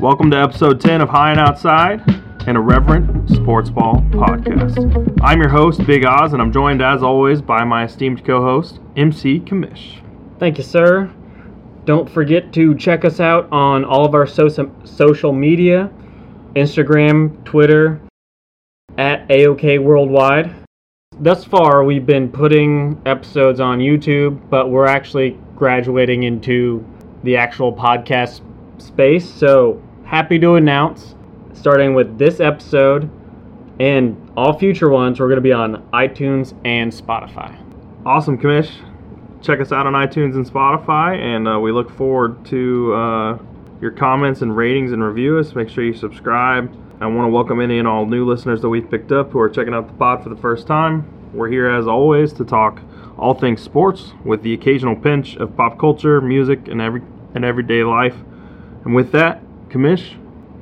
Welcome to episode 10 of High and Outside, an irreverent sports ball podcast. I'm your host, Big Oz, and I'm joined as always by my esteemed co host, MC Kamish. Thank you, sir. Don't forget to check us out on all of our so- social media Instagram, Twitter, at AOK Worldwide. Thus far, we've been putting episodes on YouTube, but we're actually graduating into the actual podcast space. So, happy to announce, starting with this episode and all future ones, we're going to be on iTunes and Spotify. Awesome, Kamish. Check us out on iTunes and Spotify, and uh, we look forward to uh, your comments and ratings and reviews. Make sure you subscribe. I want to welcome any and all new listeners that we've picked up who are checking out the pod for the first time. We're here as always to talk all things sports with the occasional pinch of pop culture, music, and every and everyday life. And with that, Kamish,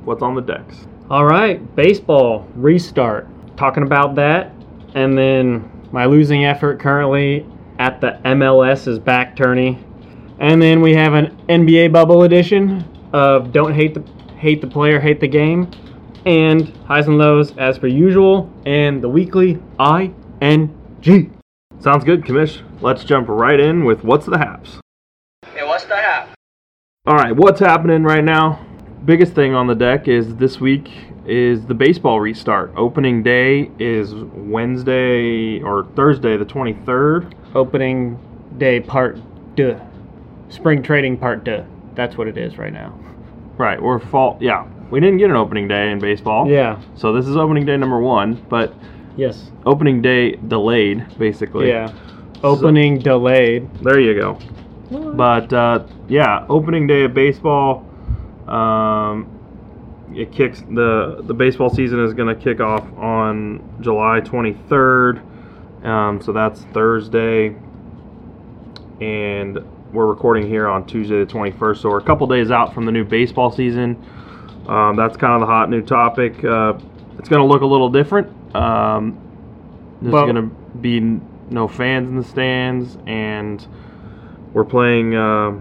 what's on the decks? All right, baseball restart. Talking about that, and then my losing effort currently at the MLS is back tourney, and then we have an NBA bubble edition of don't hate the hate the player, hate the game, and highs and lows as per usual, and the weekly ING. Sounds good, Kamish. Let's jump right in with what's the haps. Hey, what's the hap? All right, what's happening right now? Biggest thing on the deck is this week is the baseball restart. Opening day is Wednesday or Thursday, the 23rd. Opening day part deux. Spring trading part deux. That's what it is right now. Right, we're fall. Yeah, we didn't get an opening day in baseball. Yeah. So this is opening day number one, but Yes. opening day delayed, basically. Yeah. Opening delayed. There you go. But uh, yeah, opening day of baseball. Um, it kicks the the baseball season is going to kick off on July 23rd. Um, so that's Thursday, and we're recording here on Tuesday the 21st. So we're a couple days out from the new baseball season. Um, that's kind of the hot new topic. Uh, it's going to look a little different. Um, there's Well- going to be no fans in the stands, and we're playing. Uh,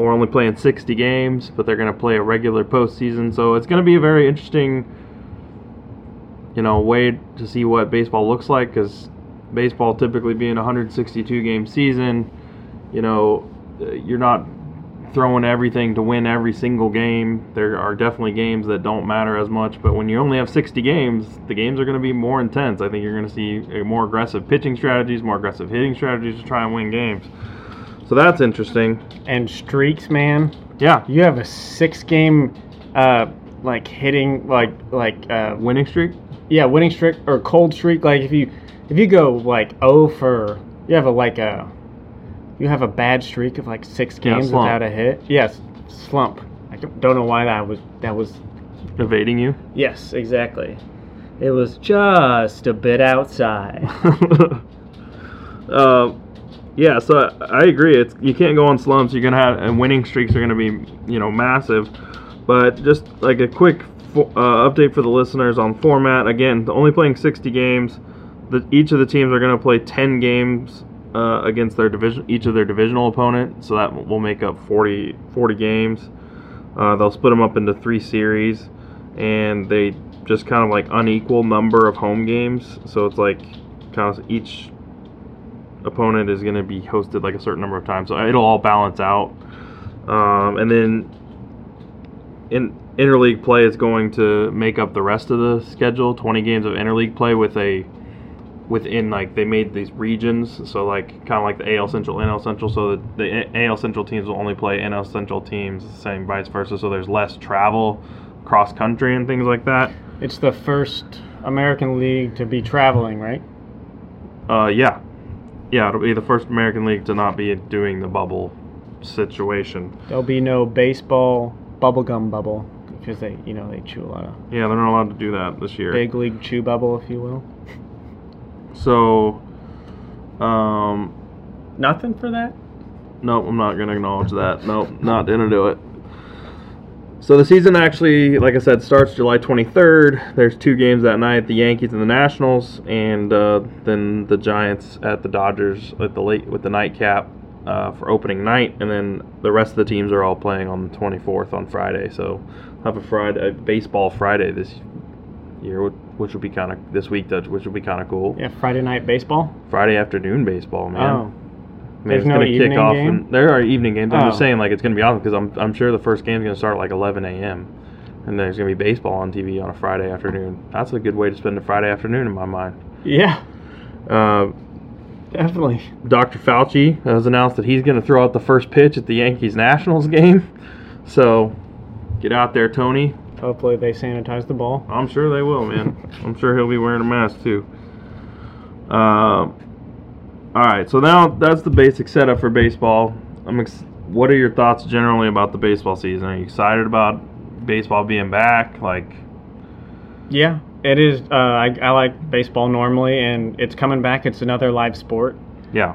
we're only playing 60 games, but they're going to play a regular postseason, so it's going to be a very interesting, you know, way to see what baseball looks like. Because baseball typically being a 162 game season, you know, uh, you're not throwing everything to win every single game. There are definitely games that don't matter as much, but when you only have 60 games, the games are going to be more intense. I think you're going to see more aggressive pitching strategies, more aggressive hitting strategies to try and win games. So that's interesting. And streaks, man. Yeah, You have a six game uh like hitting like like uh winning streak. yeah, winning streak or cold streak. Like if you if you go like oh for you have a like a you have a bad streak of like six games slump. without a hit. Yes, slump. I don't don't know why that was that was Evading you. yes, exactly. It was just a bit outside. uh, yeah, so I, agree. It's you can't go on slumps. You're gonna have and winning streaks are gonna be you know massive. But just like a quick uh, update for the listeners on format. Again, only playing 60 games. The, each of the teams are gonna play 10 games uh, against their division, each of their divisional opponent. So that will make up 40 40 games. Uh, they'll split them up into three series, and they just kind of like unequal number of home games. So it's like kind of each opponent is going to be hosted like a certain number of times. So it'll all balance out. Um, and then in interleague play is going to make up the rest of the schedule. 20 games of interleague play with a within like they made these regions. So like kind of like the AL Central, NL Central. So that the AL Central teams will only play NL Central teams, same vice versa. So there's less travel cross country and things like that. it's the first American League to be traveling, right? Uh, yeah, yeah, it'll be the first American League to not be doing the bubble situation. There'll be no baseball bubblegum bubble because they, you know, they chew a lot of Yeah, they're not allowed to do that this year. big league chew bubble, if you will. So, um, Nothing for that. nope, I'm not gonna acknowledge that. Nope, not gonna do it. So the season actually, like I said, starts July 23rd. There's two games that night: the Yankees and the Nationals, and uh, then the Giants at the Dodgers at the late with the nightcap. uh, for opening night, and then the rest of the teams are all playing on the 24th on Friday. So have a Friday baseball Friday this year, which would be kind of this week, which would be kind of cool. Yeah, Friday night baseball. Friday afternoon baseball, man. Oh, mean, There's it's no gonna kick off. game? And there are evening games. I'm just Oh. saying, like it's gonna be awesome because I'm I'm sure the first game's gonna start at like 11 a.m. and there's gonna be baseball on TV on a Friday afternoon. That's a good way to spend a Friday afternoon in my mind. yeah, Uh, definitely. Dr. Fauci has announced that he's going to throw out the first pitch at the Yankees Nationals game. So get out there, Tony. Hopefully they sanitize the ball. I'm sure they will, man. I'm sure he'll be wearing a mask too. Um, all right, so now that's the basic setup for baseball. I'm ex- what are your thoughts generally about the baseball season? Are you excited about baseball being back? Like, Yeah, it is. Uh, I, I like baseball normally, and it's coming back. It's another live sport. Yeah,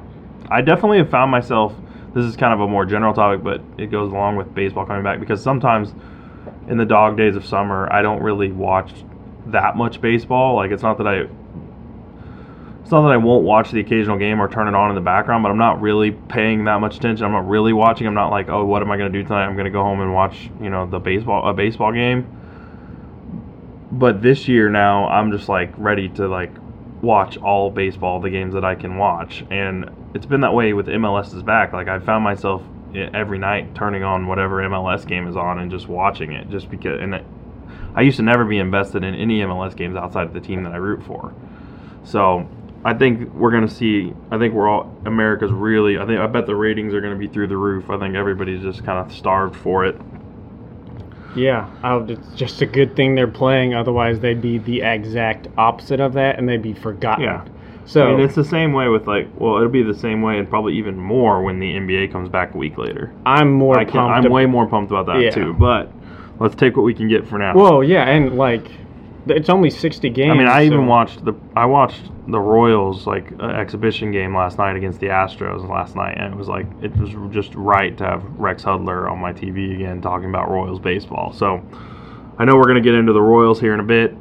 I definitely have found myself. This is kind of a more general topic, but it goes along with baseball coming back because sometimes in the dog days of summer, I don't really watch that much baseball. Like it's not that I. It's not that I won't watch the occasional game or turn it on in the background, but I'm not really paying that much attention. I'm not really watching. I'm not like, oh, what am I going to do tonight? I'm going to go home and watch, you know, the baseball a baseball game. But this year now, I'm just like ready to like watch all baseball, the games that I can watch, and it's been that way with MLS is back. Like I found myself eh, every night turning on whatever MLS game is on and just watching it, just because. And it, I used to never be invested in any MLS games outside of the team that I root for. So I think we're gonna see. I think we're all America's really. I think I bet the ratings are gonna be through the roof. I think everybody's just kind of starved for it. Yeah, oh, it's just a good thing they're playing. Otherwise, they'd be the exact opposite of that, and they'd be forgotten. Yeah. So I mean, it's the same way with like. Well, it'll be the same way and probably even more when the NBA comes back a week later. I'm more I pumped I'm ab- way more pumped about that Yeah. too. But let's take what we can get for now. Well, yeah, and like, it's only 60 games. I mean, I even watched the I watched the Royals like uh, exhibition game last night against the Astros last night, and it was like it was just right to have Rex Hudler on my TV again talking about Royals baseball. So I know we're gonna get into the Royals here in a bit.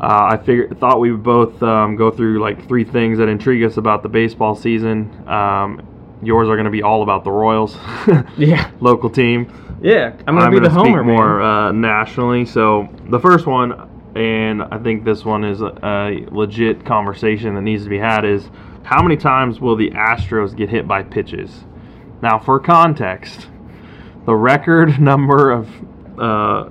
Uh, I figured thought we would both um, go through like three things that intrigue us about the baseball season. Um, yours are gonna be all about the Royals, Yeah, local team. yeah. I'm gonna be gonna the homer, speak more man. uh, nationally. So the first one, and I think this one is a, legit conversation that needs to be had, is how many times will the Astros get hit by pitches? Now, for context, the record number of uh,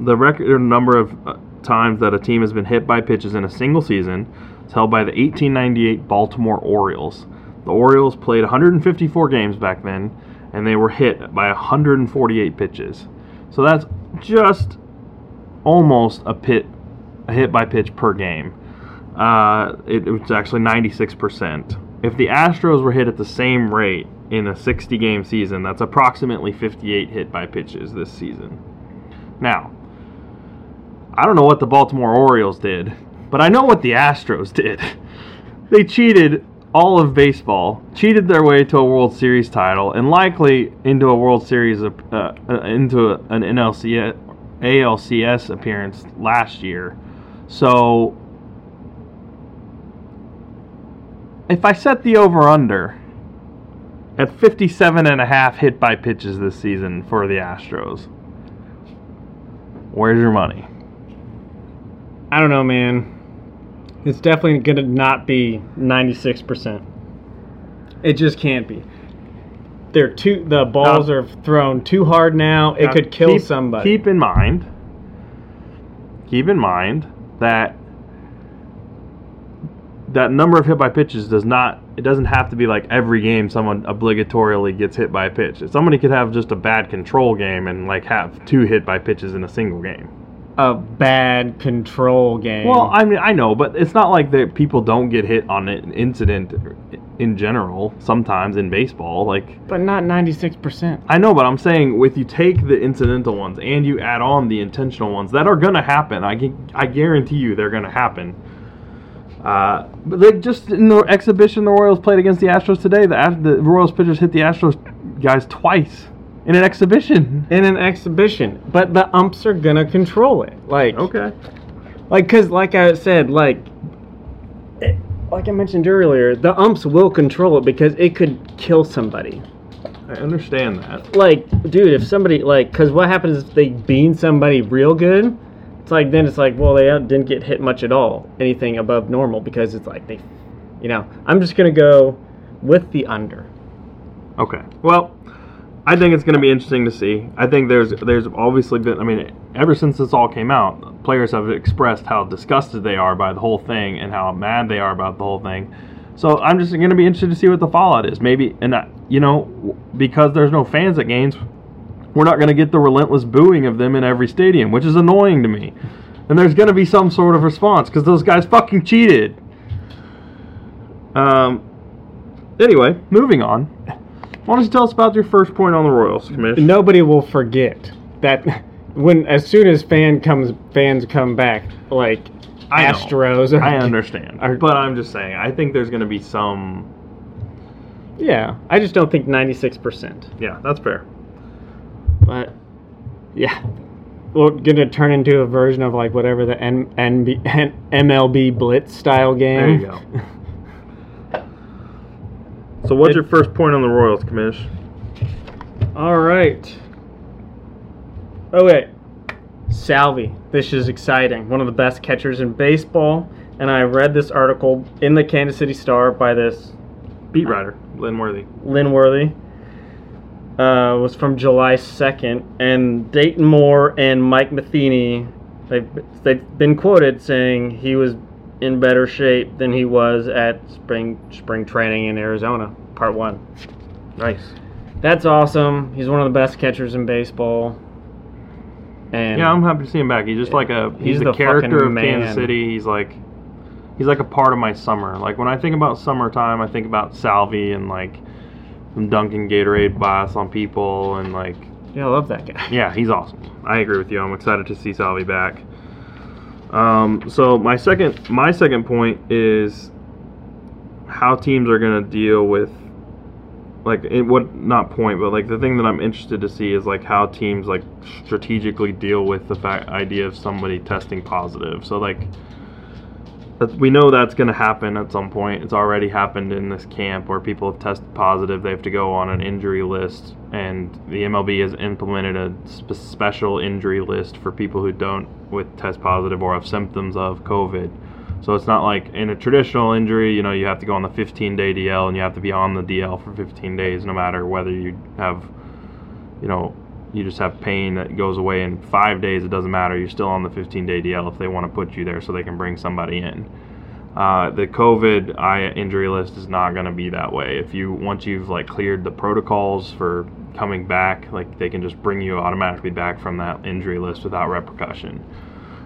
the record number of uh, times that a team has been hit by pitches in a single season is held by the 1898 Baltimore Orioles. The Orioles played 154 games back then, and they were hit by 148 pitches. So that's just almost a pit, a hit by pitch per game. Uh, it, it was actually 96%. If the Astros were hit at the same rate in a 60 game season, that's approximately 58 hit by pitches this season. Now, I don't know what the Baltimore Orioles did, but I know what the Astros did. They cheated all of baseball, cheated their way to a World Series title, and likely into a World Series, uh, uh, into a, an NLCS, ALCS appearance last year. So, if I set the over under at 57 and a half hit by pitches this season for the Astros, where's your money? I don't know, man. It's definitely gonna not be 96%. It just can't be. They're too. The balls Now- are thrown too hard now. It Now, could kill keep- somebody. Keep in mind, keep in mind that that number of hit by pitches does not. It doesn't have to be like every game someone obligatorily gets hit by a pitch. Somebody could have just a bad control game and like have two hit by pitches in a single game. a bad control game. Well, I mean, I know, but it's not like that people don't get hit on an incident in general. Sometimes in baseball, like but not 96%. I know, but I'm saying if you take the incidental ones and you add on the intentional ones, that are gonna happen. I can, I guarantee you, they're gonna happen. Uh, but they just in the exhibition the Royals played against the Astros today. The the Royals pitchers hit the Astros guys twice in an exhibition. In an exhibition, but the umps are gonna control it. Like, Okay. like, cause like I said, like, like I mentioned earlier, the umps will control it because it could kill somebody. I understand that. Like, dude, if somebody like, because what happens if they bean somebody real good? It's like then it's like, well, they didn't get hit much at all, anything above normal, because it's like they, you know. I'm just gonna go with the under. Okay. Well, I think it's going to be interesting to see. I think there's there's obviously been. I mean, ever since this all came out, players have expressed how disgusted they are by the whole thing and how mad they are about the whole thing. So I'm just going to be interested to see what the fallout is. Maybe, and I, you know, because there's no fans at games, we're not going to get the relentless booing of them in every stadium, which is annoying to me. And there's going to be some sort of response because those guys fucking cheated. Um. Anyway, moving on. Why don't you tell us about your first point on the Royals, Commish? Nobody will forget that when as soon as fan comes fans come back, like I know. Astros. I understand, Are- but I'm just saying. I think there's going to be some. Yeah, I just don't think ninety six percent. Yeah, that's fair. But yeah, we're gonna turn into a version of like whatever the N- NB- N- MLB Blitz style game. There you go. So, what's It- your first point on the Royals, Commish? All right. Okay. Salvy. This is exciting. One of the best catchers in baseball. And I read this article in the Kansas City Star by this Beat writer, Lynn Worthy. Lynn Worthy. Uh, was from July 2nd. And Dayton Moore and Mike Matheny, they've, they've been quoted saying he was in better shape than he was at spring spring training in Arizona, part one. Nice. That's awesome. He's one of the best catchers in baseball. And Yeah, I'm happy to see him back. He's just like a he's, He's the, the character of Kansas. City. He's like he's like a part of my summer. Like when I think about summertime, I think about Salvy and like some Dunkin' Gatorade baths on people and like yeah, I love that guy. yeah, he's awesome. I agree with you. I'm excited to see Salvy back. Um, so my second my second point is how teams are going to deal with like it, what not point but like the thing that I'm interested to see is like how teams like strategically deal with the fact idea of somebody testing positive. So like that- we know that's going to happen at some point. It's already happened in this camp where people have tested positive. They have to go on an injury list, and the MLB has implemented a spe- special injury list for people who don't with test positive or have symptoms of COVID. So it's not like in a traditional injury, you know, you have to go on the 15 day DL and you have to be on the DL for 15 days, no matter whether you have, you know, you just have pain that goes away in five days. It doesn't matter. You're still on the 15 day DL if they want to put you there so they can bring somebody in. Uh, the COVID I, injury list is not going to be that way. If you once you've like cleared the protocols for coming back, like they can just bring you automatically back from that injury list without repercussion.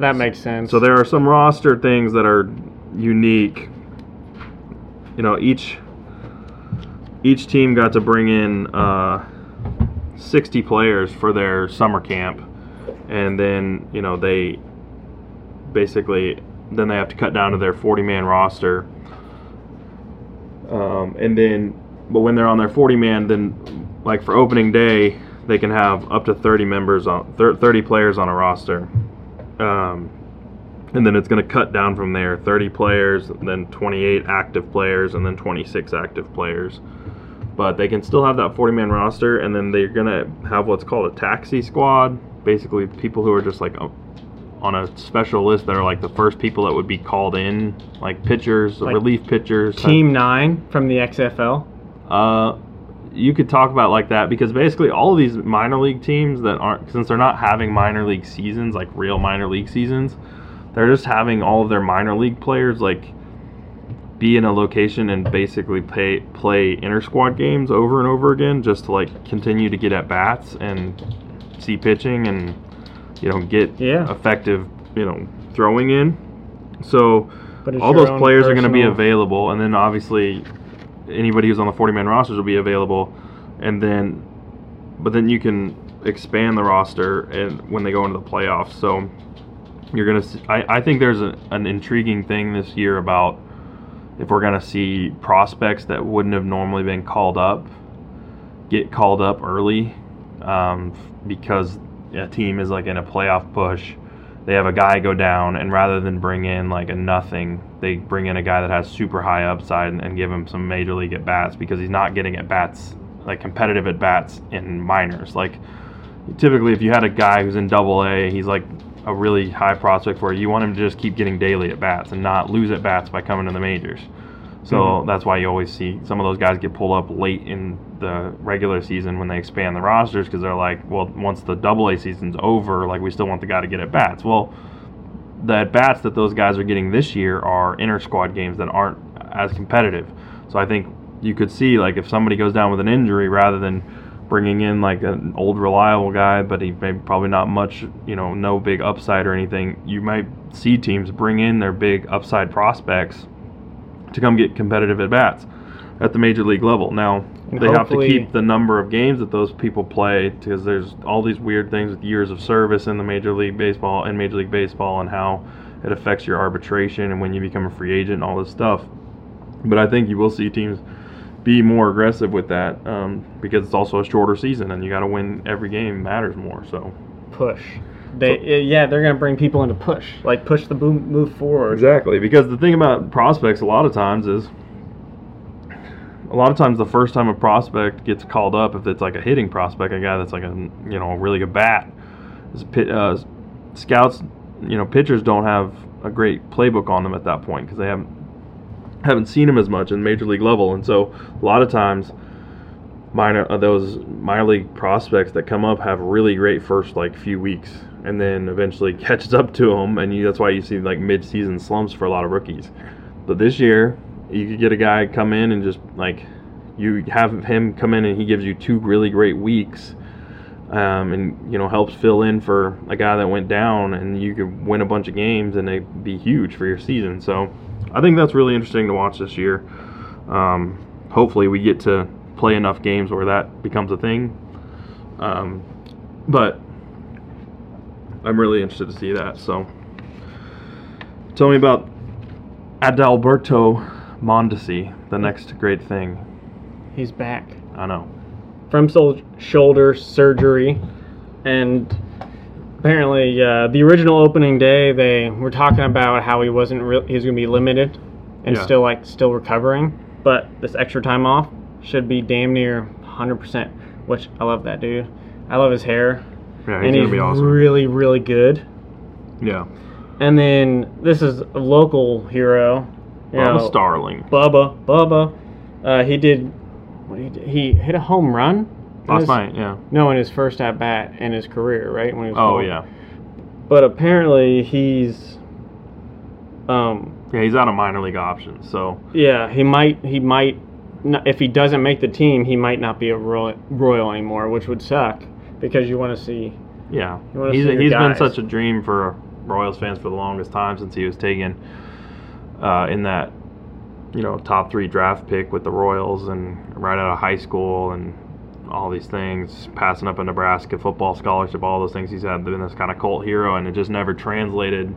That makes sense. So there are some roster things that are unique. You know, each each team got to bring in uh, 60 players for their summer camp, and then you know they basically then they have to cut down to their 40 man roster. Um, and then, but when they're on their 40 man, then like for opening day, they can have up to 30 members on 30 players on a roster. Um, and then it's going to cut down from there 30 players, then 28 active players, and then 26 active players. But they can still have that 40 man roster, and then they're going to have what's called a taxi squad. Basically, people who are just like a, on a special list that are like the first people that would be called in, like pitchers, Like relief pitchers. Team Nine from the XFL. Uh, you could talk about like that because basically all of these minor league teams that aren't since they're not having minor league seasons like real minor league seasons, they're just having all of their minor league players like be in a location and basically play play inter squad games over and over again just to like continue to get at bats and see pitching and you know get Yeah. effective you know throwing in. So all those players are going to be available, and then obviously anybody who's on the 40 man rosters will be available, and then but then you can expand the roster and when they go into the playoffs. So you're gonna. See, I I think there's a, an intriguing thing this year about if we're gonna see prospects that wouldn't have normally been called up get called up early um, because a team is like in a playoff push they have a guy go down, and rather than bring in like a nothing, they bring in a guy that has super high upside and, and give him some major league at bats because he's not getting at bats like competitive at bats in minors. Like typically, if you had a guy who's in Double A, he's like a really high prospect for you. Want him to just keep getting daily at bats and not lose at bats by coming to the majors. So Mhm. that's why you always see some of those guys get pulled up late in the regular season when they expand the rosters because they're like, well, once the double A season's over, like we still want the guy to get at bats. Well, the at bats that those guys are getting this year are inter squad games that aren't as competitive. So I think you could see like if somebody goes down with an injury rather than bringing in like an old reliable guy, but he may probably not much, you know, no big upside or anything. You might see teams bring in their big upside prospects to come get competitive at bats at the major league level. Now And they have to keep the number of games that those people play because there's all these weird things with years of service in the major league baseball and major league baseball and how it affects your arbitration and when you become a free agent and all this stuff. But I think you will see teams be more aggressive with that um, because it's also a shorter season and you got to win every game matters more. So Push. They uh, yeah, they're gonna bring people into push, like push the boom, move forward. Exactly, because the thing about prospects a lot of times is a lot of times the first time a prospect gets called up, if it's like a hitting prospect, a guy that's like a you know a really good bat, uh, scouts, you know, pitchers don't have a great playbook on them at that point because they haven't haven't seen him as much in major league level, and so a lot of times minor uh, those minor league prospects that come up have really great first like few weeks and then eventually catches up to them and you, that's why you see like mid-season slumps for a lot of rookies. But this year you could get a guy come in and just like you have him come in and he gives you two really great weeks um, and you know helps fill in for a guy that went down and you could win a bunch of games and they'd be huge for your season. So i think that's really interesting to watch this year um, hopefully we get to play enough games where that becomes a thing. Um, but I'm really interested to see that. So, tell me about Adalberto Mondesi, the next great thing. He's back I know. from sol- shoulder surgery, and apparently uh, the original opening day they were talking about how he wasn't real. He was gonna be limited and Yeah. still like still recovering, but this extra time off should be damn near 100%. Which I love that dude. I love his hair, Yeah, he's and gonna he's be awesome. really really good. yeah, And then this is a local hero. You Bubba know, Starling. Bubba, Bubba. Uh, he did he hit a home run Last his- night, yeah. No, in his first at bat in his career, right? When he was Oh yeah, But apparently he's. Um. yeah. He's out of minor league options, so Yeah, he might. He might. Not, if he doesn't make the team, he might not be a royal, royal anymore, which would suck because you want to see. yeah. He's see been such a dream for Royals fans for the longest time since he was taken uh, in that you know top three draft pick with the Royals and right out of high school and all these things, passing up a Nebraska football scholarship, all those things. He's had been this kind of cult hero, and it just never translated.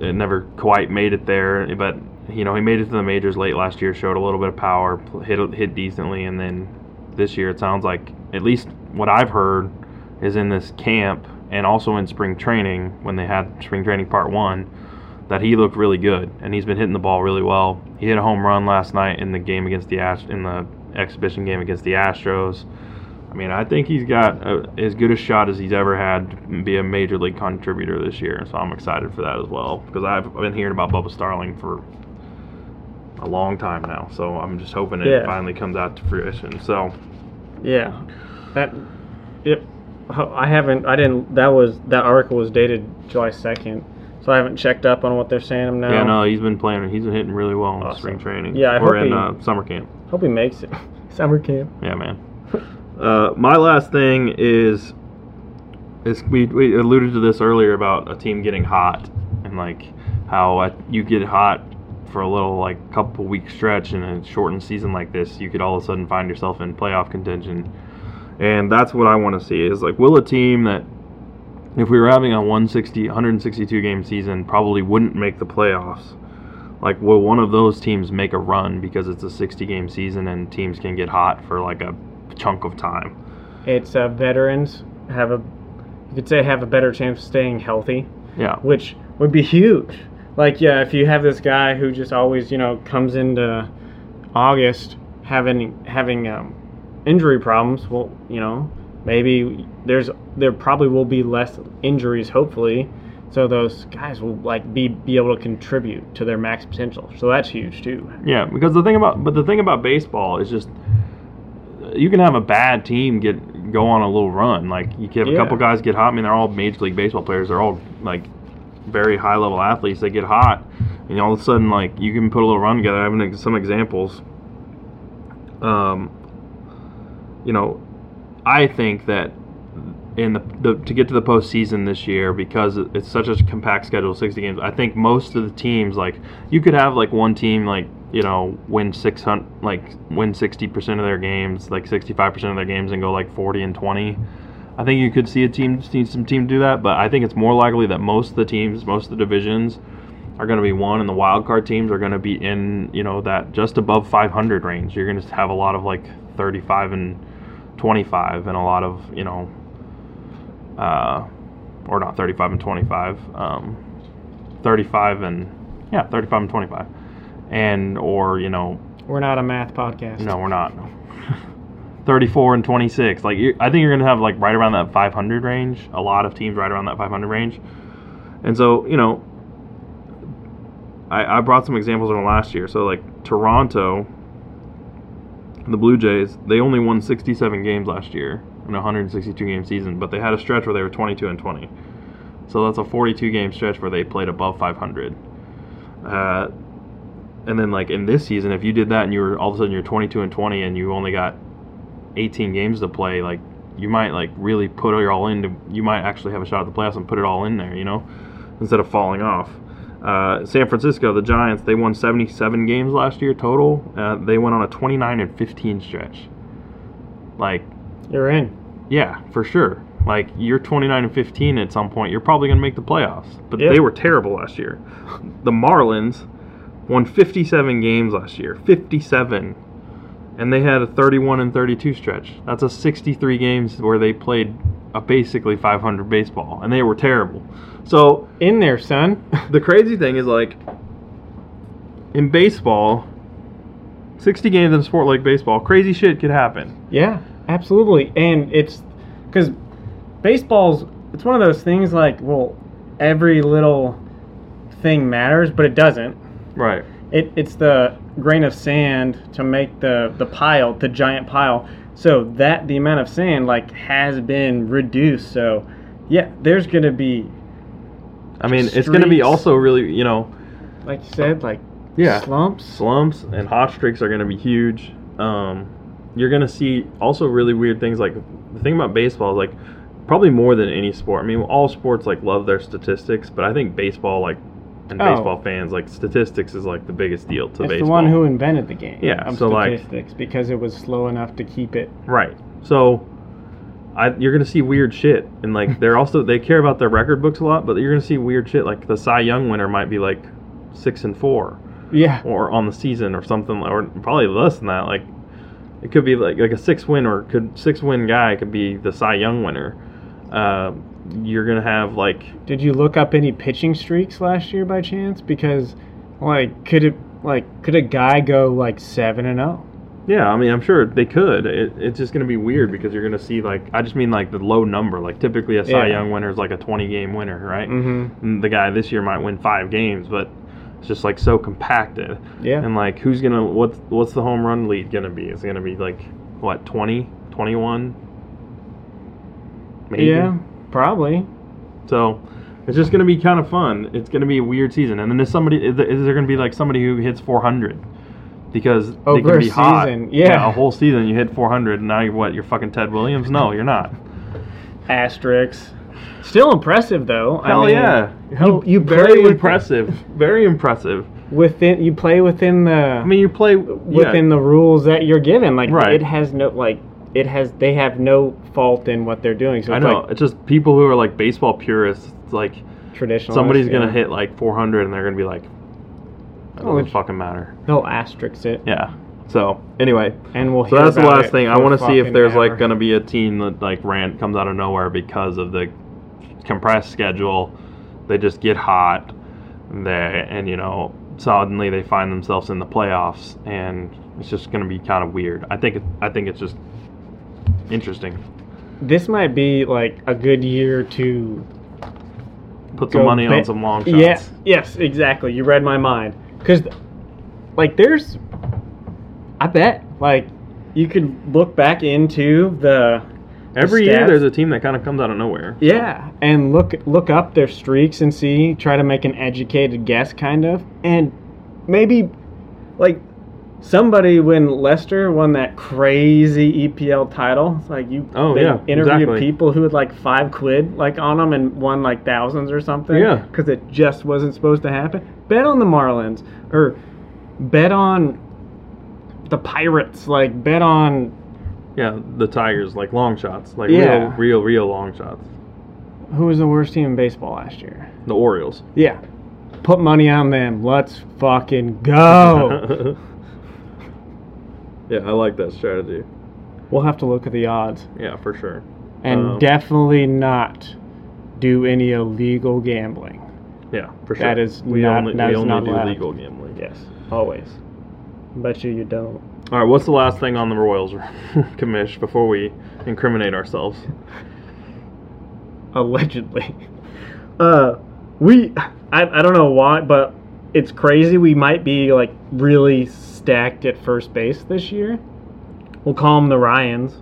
It never quite made it there, but you know he made it to the majors late last year, showed a little bit of power, hit hit decently, and then this year it sounds like at least what I've heard is in this camp and also in spring training when they had spring training part one that he looked really good and he's been hitting the ball really well. He hit a home run last night in the game against the Ast- in the exhibition game against the Astros. I mean, I think he's got a, as good a shot as he's ever had to be a major league contributor this year. So I'm excited for that as well because I've been hearing about Bubba Starling for a long time now. So I'm just hoping it Yeah. finally comes out to fruition. So Yeah, that. Yep. I haven't. I didn't. That was that article was dated July second, so I haven't checked up on what they're saying him now. yeah, no, he's been playing. He's been hitting really well in Awesome. spring training. Yeah, I or hope in he- uh, summer camp. Hope he makes it. Summer camp. Yeah, man. Uh, my last thing is is we, we alluded to this earlier about a team getting hot and like how uh, you get hot for a little like couple week stretch in a shortened season like this, you could all of a sudden find yourself in playoff contention. And that's what I want to see is like will a team that if we were having a 160 162 game season probably wouldn't make the playoffs. Like will one of those teams make a run because it's a 60 game season and teams can get hot for like a chunk of time. It's uh, veterans have a you could say have a better chance of staying healthy, Yeah. which would be huge. Like yeah, if you have this guy who just always you know comes into August having having um, injury problems, well you know maybe there's there probably will be less injuries hopefully. So those guys will like be be able to contribute to their max potential. So that's huge too. Yeah, because the thing about but the thing about baseball is just you can have a bad team get go on a little run. Like you can have a couple guys get hot. I mean, they're all major league baseball players. They're all like very high level athletes. They get hot, and all of a sudden, like you can put a little run together. I have some examples. Um, you know, I think that in the, the to get to the postseason this year because it's such a compact schedule, sixty games. I think most of the teams like you could have like one team like you know win six hundred like win sixty percent of their games, like sixty five percent of their games, and go like forty and twenty. I think you could see a team see some team do that, but I think it's more likely that most of the teams, most of the divisions, are going to be one, and the wild card teams are going to be in you know that just above 500 range. You're going to have a lot of like 35 and 25, and a lot of you know, uh, or not 35 and 25, um, 35 and yeah, 35 and 25, and or you know, We're not a math podcast. no, we're not. 34 and 26. Like you I think you're going to have like right around that 500 range. A lot of teams right around that 500 range. And so, you know, I, I brought some examples from last year. So like Toronto, the Blue Jays, they only won 67 games last year in a 162 game season, but they had a stretch where they were 22 and 20. So that's a 42 game stretch where they played above 500. Uh, and then like in this season, if you did that and you were all of a sudden you're 22 and 20 and you only got 18 games to play, like you might like really put it all into. You might actually have a shot at the playoffs and put it all in there, you know, instead of falling off. Uh, San Francisco, the Giants, they won 77 games last year total. Uh, they went on a 29 and 15 stretch. Like, You're in. yeah, for sure. Like you're 29 and 15 at some point, you're probably going to make the playoffs. But Yeah. they were terrible last year. The Marlins won 57 games last year. 57. And they had a 31 and 32 stretch. That's a 63 games where they played a basically 500 baseball and they were terrible. So, In there, son. the crazy thing is like in baseball 60 games in a sport like baseball, crazy shit could happen. Yeah, absolutely. And it's because baseball's it's one of those things like well, every little thing matters, but it doesn't. Right. It it's the grain of sand to make the the pile, the giant pile. So that the amount of sand like has been reduced. So yeah, there's gonna be I mean, it's going to be also really, you know, like you said, like Yeah. slumps. slumps and hot streaks are going to be huge. Um, you're going to see also really weird things. Like the thing about baseball is like probably more than any sport. I mean, all sports like love their statistics, but I think baseball like and Oh. baseball fans like statistics is like the biggest deal to baseball. It's baseball. the one who invented the game. Yeah, so, like- statistics because it was slow enough to keep it. Right. So, I, you're gonna see weird shit, and like they're also they care about their record books a lot, but you're gonna see weird shit. Like the Cy Young winner might be like six and four, Yeah. or on the season, or something, or probably less than that. Like it could be like like a six win or could six win guy could be the Cy Young winner. Uh, you're gonna have like Did you look up any pitching streaks last year by chance? Because, like, could it like could a guy go like seven and oh? zero? yeah, I mean I'm sure they could. It, it's just gonna be weird because you're gonna see like I just mean like the low number. Like typically a Cy Yeah. Young winner is like a 20 game winner, right? Mm-hmm. The guy this year might win five games, but it's just like so compacted. Yeah. And like, who's gonna what's what's the home run lead gonna be? Is it gonna be like what 20, 21? Maybe. Yeah, probably. So it's just gonna be kind of fun. It's gonna be a weird season, and then is somebody is there gonna be like somebody who hits four hundred? Because oh, they can a be hot. season, yeah. a whole season you hit 400, and now you're what? You're fucking Ted Williams? No, you're not. Asterisks. Still impressive though. Hell I mean, yeah! You, you very impressive. Very impressive. within. You play within the I mean, you play within the rules that you're given. Like Right. it has no like it has. They have no fault in what they're doing. So I it's know. like it's just people who are like baseball purists. It's like traditional. somebody's gonna hit like 400, and they're gonna be like, "That Oh, doesn't it's- fucking matter." They'll asterisk it, Yeah. So anyway, and we'll. so that's the last thing. I want to see if there's like gonna be a team that like rant comes out of nowhere because of the compressed schedule. They just get hot, they and you know suddenly they find themselves in the playoffs, and it's just going to be kind of weird. I think it, I think it's just interesting. This might be like a good year to Put some money on some long shots. Yeah, yes, exactly. You read my mind. Because, like, there's, I bet, like, you could look back into the Every the year there's a team that kind of comes out of nowhere. Yeah, and look look up their streaks and see, try to make an educated guess, kind of, and maybe like somebody when Leicester won that crazy EPL title, it's like you Oh, they yeah, interviewed exactly. people who had like five quid like on them and won like thousands or something. Yeah. because it just wasn't supposed to happen. Bet on the Marlins or bet on the Pirates. Like bet on Yeah, the Tigers like long shots, like Yeah. real, real, real long shots. who was the worst team in baseball last year. The Orioles. Yeah. Put money on them. Let's fucking go. yeah, I like that strategy. we'll have to look at the odds. Yeah, for sure. And Um, definitely not do any illegal gambling. Yeah, for sure. That is we not- only that we is only not do allowed. legal gambling. Yes. Always. Bet you you don't. All right, what's the last thing on the Royals, commish, before we incriminate ourselves? Allegedly. Uh, we, I, I don't know why, but it's crazy. We might be like really stacked at first base this year. We'll call them the Ryans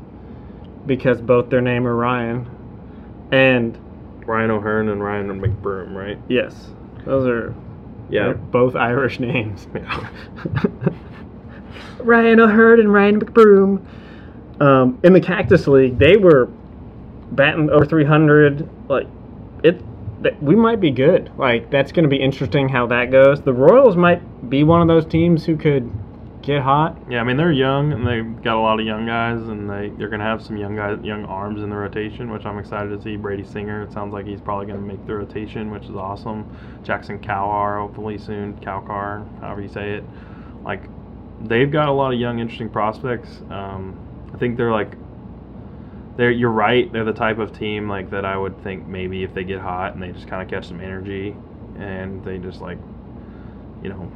because both their name are Ryan. And Ryan O'Hearn and Ryan McBroom, right? yes, those are Yeah. both Irish names. Yeah. Ryan O'Hearn and Ryan McBroom. Um, in the Cactus League, they were batting over 300. Like it, that we might be good. Like that's going to be interesting how that goes. The Royals might be one of those teams who could get hot. Yeah, I mean they're young and they've got a lot of young guys, and they they're gonna have some young guys, young arms in the rotation, which I'm excited to see. Brady Singer, it sounds like he's probably gonna make the rotation, which is awesome. Jackson Kowar, hopefully soon, Cowcar, however you say it. Like they've got a lot of young, interesting prospects. Um, I think they're like they're you're right. They're the type of team like that I would think maybe if they get hot and they just kind of catch some energy and they just like you know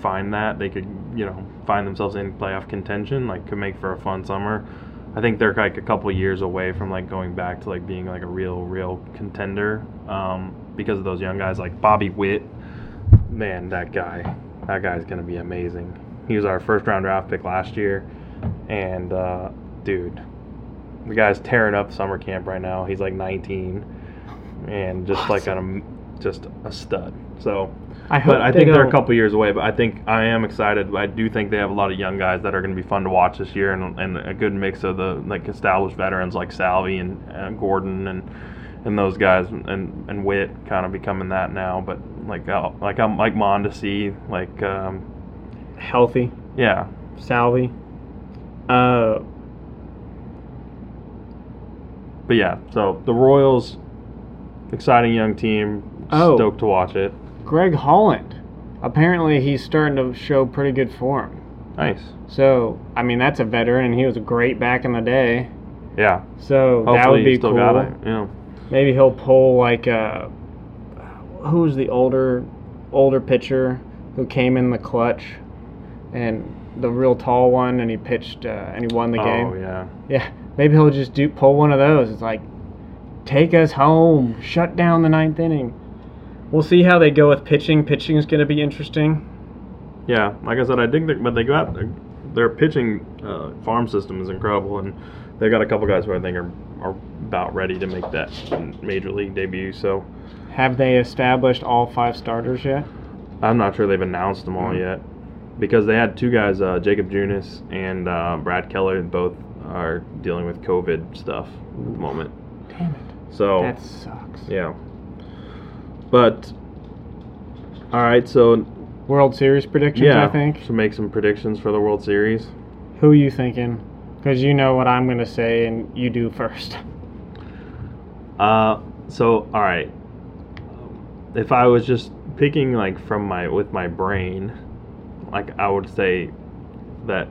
find that they could you know find themselves in playoff contention like could make for a fun summer i think they're like a couple years away from like going back to like being like a real real contender um, because of those young guys like bobby witt man that guy that guy's gonna be amazing he was our first round draft pick last year and uh, dude the guy's tearing up summer camp right now he's like 19 and just like on a just a stud so I hope. but I think they're a couple years away. But I think I am excited. I do think they have a lot of young guys that are going to be fun to watch this year, and, and a good mix of the like established veterans like Salvy and uh, Gordon and and those guys and and Witt kind of becoming that now. But like uh, like I'm like Mondesi, like um, healthy. yeah, Salvy. Uh, but yeah. So the Royals, exciting young team. Oh. Stoked to watch it. Greg Holland. Apparently, he's starting to show pretty good form. Nice. So, I mean, that's a veteran, and he was great back in the day. Yeah. So Hopefully that would be still cool. Yeah. Maybe he'll pull like uh who's the older older pitcher who came in the clutch and the real tall one, and he pitched uh, and he won the Oh game. Oh yeah. Yeah, maybe he'll just do pull one of those. It's like, take us home, shut down the ninth inning. We'll see how they go with pitching. Pitching is going to be interesting. Yeah, like I said, I think that, but they got their pitching uh, farm system is incredible, and they got a couple guys who I think are, are about ready to make that major league debut. So Have they established all five starters yet? I'm not sure they've announced them all Mhm. yet because they had two guys, uh, Jacob Junis and uh, Brad Keller, both are dealing with COVID stuff at the moment. Damn it, So that sucks. yeah, but all right, so World Series predictions, yeah, I think. to make some predictions for the World Series. Who are you thinking? Because you know what I'm going to say, and you do first. Uh, so all right. If I was just picking like from my with my brain, like I would say that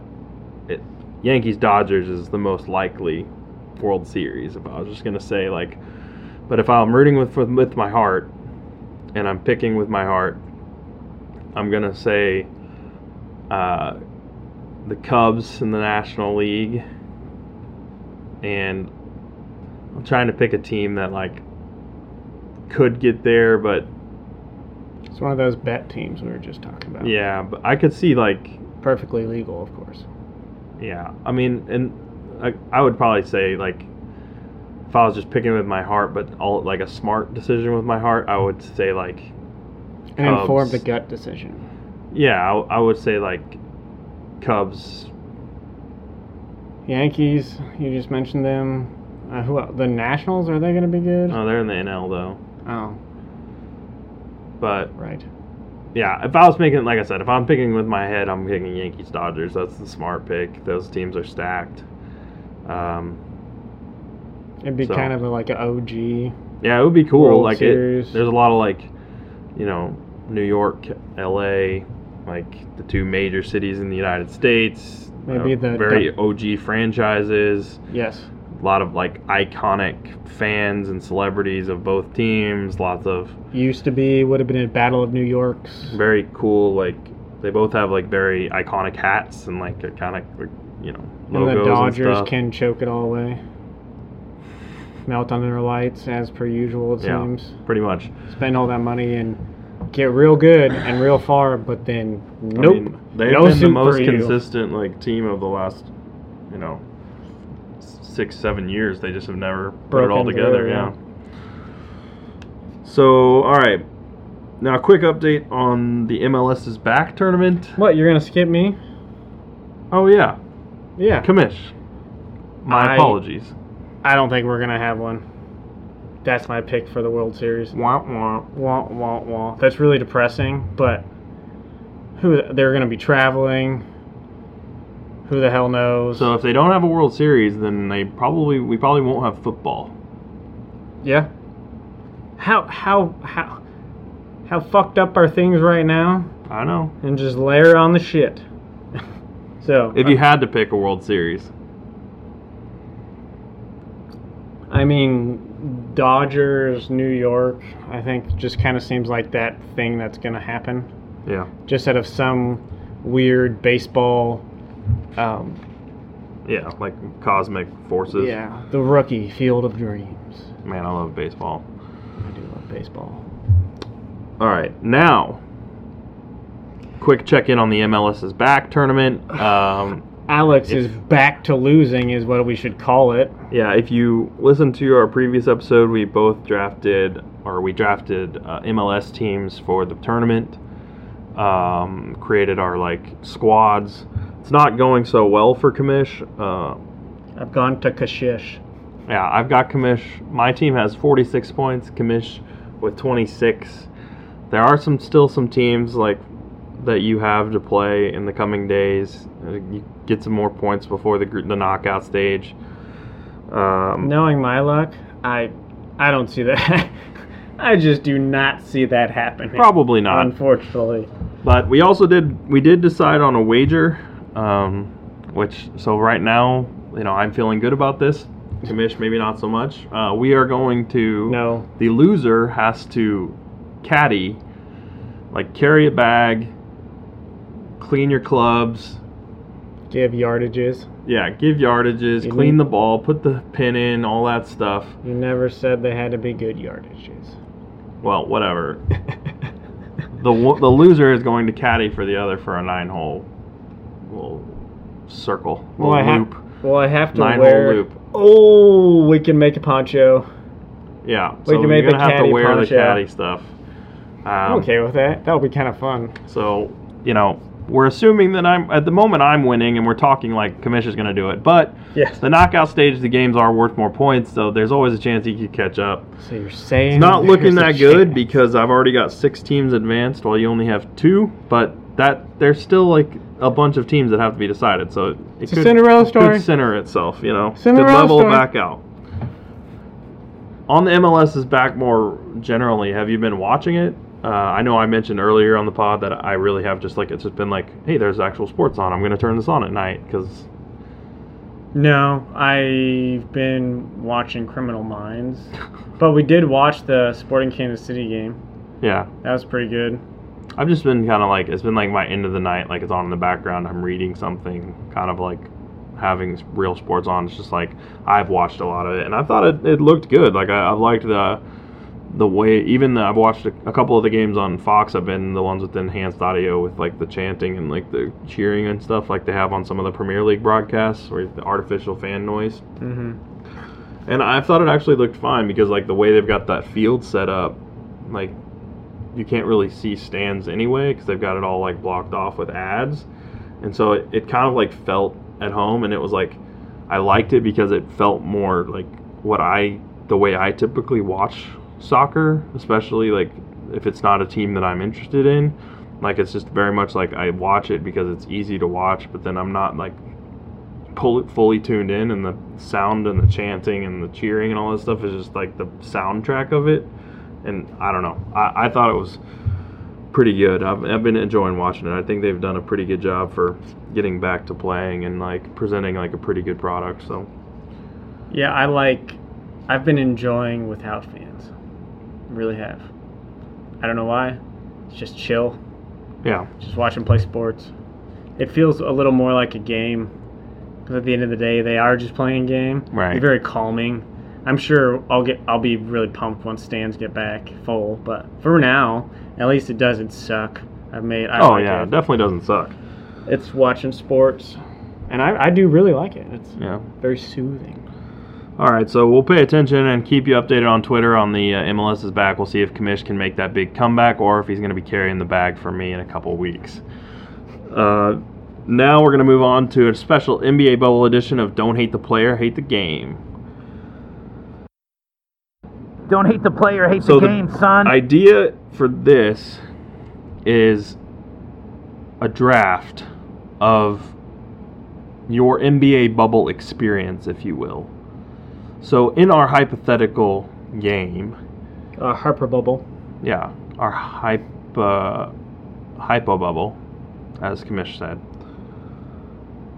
it Yankees Dodgers is the most likely World Series. If I was just gonna say like But if I'm rooting with with, my heart, and I'm picking with my heart, I'm gonna say uh, the Cubs in the National League, and I'm trying to pick a team that like could get there, but It's one of those bet teams we were just talking about. yeah, but I could see like Perfectly legal, of course. yeah. I mean, and I, I would probably say like if I was just picking with my heart, but all like a smart decision with my heart, I would say like An Cubs. informed the gut decision. yeah, I, I would say like Cubs. Yankees, you just mentioned them. Uh, who else? The Nationals, are they going to be good? Oh, they're in the NL though, oh, but right. yeah, if I was picking, like I said, if I'm picking with my head, I'm picking Yankees Dodgers. That's the smart pick. Those teams are stacked. Um, It'd be So- kind of a, like an OG. yeah, it would be cool. World like it, there's a lot of like, you know, New York, L.A., like the two major cities in the United States. Maybe uh, the- very OG franchises. Yes. A lot of like iconic fans and celebrities of both teams. Lots of Used to be, would have been a Battle of New York's. very cool like they both have like very iconic hats and like iconic like, you know And the Dodgers stuff. can choke it all away. Melt under their lights, as per usual, it Yeah. seems. pretty much Spend all that money and get real good and real far, but then, nope. I mean, they've no been the most consistent like team of the last you know six seven years they just have never put it all together yeah. so all right now a quick update on the mls's back tournament What, you're going to skip me? oh yeah Yeah. commish my I- apologies I don't think we're going to have one. That's my pick for the World Series. wah, wah. Wah, wah, wah. That's really depressing, but who they're going to be traveling. Who the hell knows? So if they don't have a World Series, then they probably we probably won't have football. yeah. How how how how fucked up are things right now? I know. And just layer on the shit. so If you uh, had to pick a World Series, I mean, Dodgers, New York. I think just kind of seems like that thing that's going to happen. yeah, Just out of some weird baseball. Um, yeah, like cosmic forces. yeah, the rookie Field of Dreams. Man, I love baseball. I do love baseball. All right, now, quick check in on the MLS's back tournament. Um, Alex If- is back to losing, is what we should call it. yeah, if you listen to our previous episode, we both drafted or we drafted uh, MLS teams for the tournament. Um, created our like squads. It's not going so well for Kamish. Uh, I've gone to Kashish. Yeah, I've got Kamish. My team has 46 points. Kamish with 26. There are some still some teams like that you have to play in the coming days. Uh, You get some more points before the the knockout stage. Um, Knowing my luck, I I don't see that. I just do not see that happening. Probably not. Unfortunately. But we also did we did decide on a wager, um, which so right now you know I'm feeling good about this. Kamish maybe not so much. Uh, we are going to No. the loser has to caddy, like carry a bag, clean your clubs, Give yardages. yeah, give yardages, You clean need- the ball, put the pin in, all that stuff. You never said they had to be good yardages. Well, whatever. The wo- the loser is going to caddy for the other for a nine hole little circle, well, little I have. loop, Well, I have to nine wear. loop. Oh, we can make a poncho. Yeah, We so can you're make the gonna have to wear poncho. the caddy stuff. Um, I'm okay with that. That'll be kind of fun. So, you know, we're assuming that I'm at the moment I'm winning, and we're talking like Commission's going to do it. But Yes. the knockout stage, the games are worth more points, so there's always a chance he could catch up. So you're saying It's not looking that good chance. because I've already got six teams advanced, while you only have two. But that there's still like a bunch of teams that have to be decided. So it It's a could, Cinderella story. Could center itself, you know. Cinderella could level story. back out. On the MLS's back more generally, have you been watching it? Uh, I know I mentioned earlier on the pod that I really have just like it's just been like, hey, there's actual sports on. I'm going to turn this on at night because No, I've been watching Criminal Minds, but we did watch the Sporting Kansas City game. Yeah, That was pretty good. I've just been kind of like it's been like my end of the night, like it's on in the background. I'm reading something, kind of like having real sports on. It's just like I've watched a lot of it, and I thought it, it looked good. Like I, I liked the the way. Even the, I've watched a, a couple of the games on Fox. I've been the ones with enhanced audio with like the chanting and like the cheering and stuff, like they have on some of the Premier League broadcasts, where the artificial fan noise. hmm And I thought it actually looked fine because like the way they've got that field set up, like you can't really see stands anyway because they've got it all like blocked off with ads, and so it, it kind of like felt at home, and it was like I liked it because it felt more like what I the way I typically watch soccer, especially like if it's not a team that I'm interested in. Like it's just very much like I watch it because it's easy to watch, but then I'm not like fully tuned in, and the sound and the chanting and the cheering and all this stuff is just like the soundtrack of it. And I don't know. I, I thought it was pretty good. I've, I've been enjoying watching it. I think they've done a pretty good job for getting back to playing and like presenting like a pretty good product. So Yeah, I like. I've been enjoying without fans. Really have. I don't know why. It's just chill. yeah, Just watch them play sports. It feels a little more like a game. Because at the end of the day, they are just playing a game. Right. They're very calming. I'm sure I'll get. I'll be really pumped once stands get back full. But for now, at least it doesn't suck. I've made. I oh like yeah, it. it definitely doesn't suck. It's watching sports, and I, I do really like it. It's Yeah. very soothing. All right, so we'll pay attention and keep you updated on Twitter on the uh, MLS is back. We'll see if Kamish can make that big comeback or if he's going to be carrying the bag for me in a couple weeks. Uh, now we're going to move on to a special NBA bubble edition of Don't Hate the Player, Hate the Game. Don't hate the player, hate So the the game, son. Idea for this is a draft of your NBA bubble experience, if you will. So, in our hypothetical game, Uh, Harper bubble. yeah, our hype, uh, hypo bubble, as Kamish said,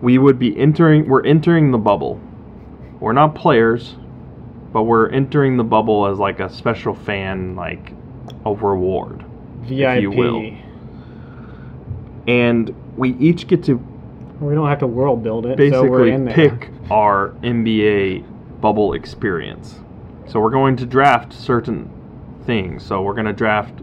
we would be entering. We're entering the bubble. We're not players, but we're entering the bubble as like a special fan, like a reward, VIP. you will. and we each get to We don't have to world build it, so we're basically in there. pick our NBA bubble experience. So we're going to draft certain things. So we're going to draft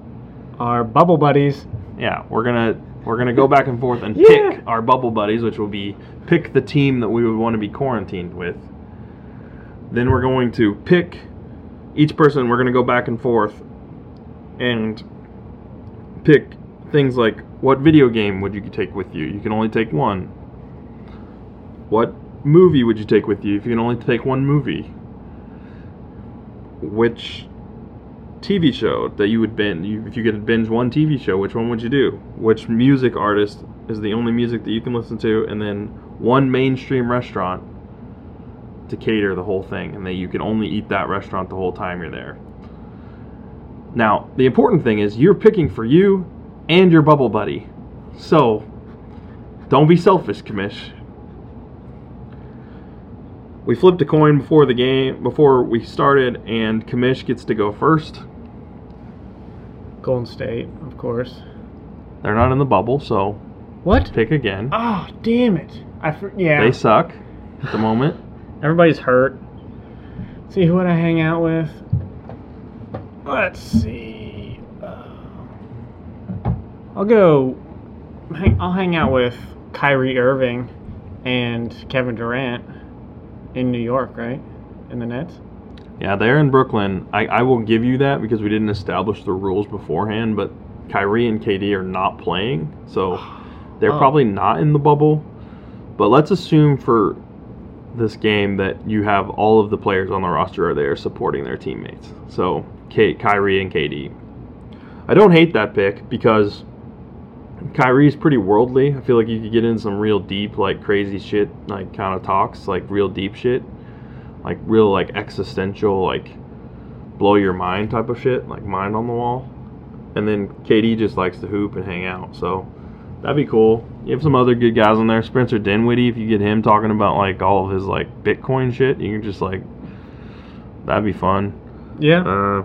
our bubble buddies. yeah, we're going to we're going to go back and forth and Yeah. pick our bubble buddies, which will be pick the team that we would want to be quarantined with. Then we're going to pick each person, we're going to go back and forth and pick things like what video game would you take with you? You can only take one. What movie would you take with you if you can only take one movie? Which TV show that you would binge, if you could binge one TV show, which one would you do? Which music artist is the only music that you can listen to? And then one mainstream restaurant to cater the whole thing, and that you can only eat that restaurant the whole time you're there. Now, the important thing is you're picking for you and your bubble buddy. So, don't be selfish, Kamish. We flipped a coin before the game, before we started, and Kamish gets to go first. Golden State, of course. They're not in the bubble, so What? pick again. Oh, damn it. I for, yeah. They suck at the moment. Everybody's hurt. See who would I hang out with? Let's see. Uh, I'll go. Hang, I'll hang out with Kyrie Irving and Kevin Durant in New York, right? In the Nets. Yeah, they're in Brooklyn. I, I will give you that because we didn't establish the rules beforehand, but Kyrie and KD are not playing, so they're Oh. probably not in the bubble. But let's assume for this game that you have all of the players on the roster are there supporting their teammates. So Kate, Kyrie and KD. I don't hate that pick because Kyrie's pretty worldly. I feel like you could get in some real deep, like crazy shit, like kind of talks, like real deep shit, like real like existential, like blow your mind type of shit, like mind on the wall. And then KD just likes to hoop and hang out. So That'd be cool. You have some other good guys on there. Spencer Dinwiddie, if you get him talking about like all of his like Bitcoin shit, you can just like that'd be fun. Yeah. Uh,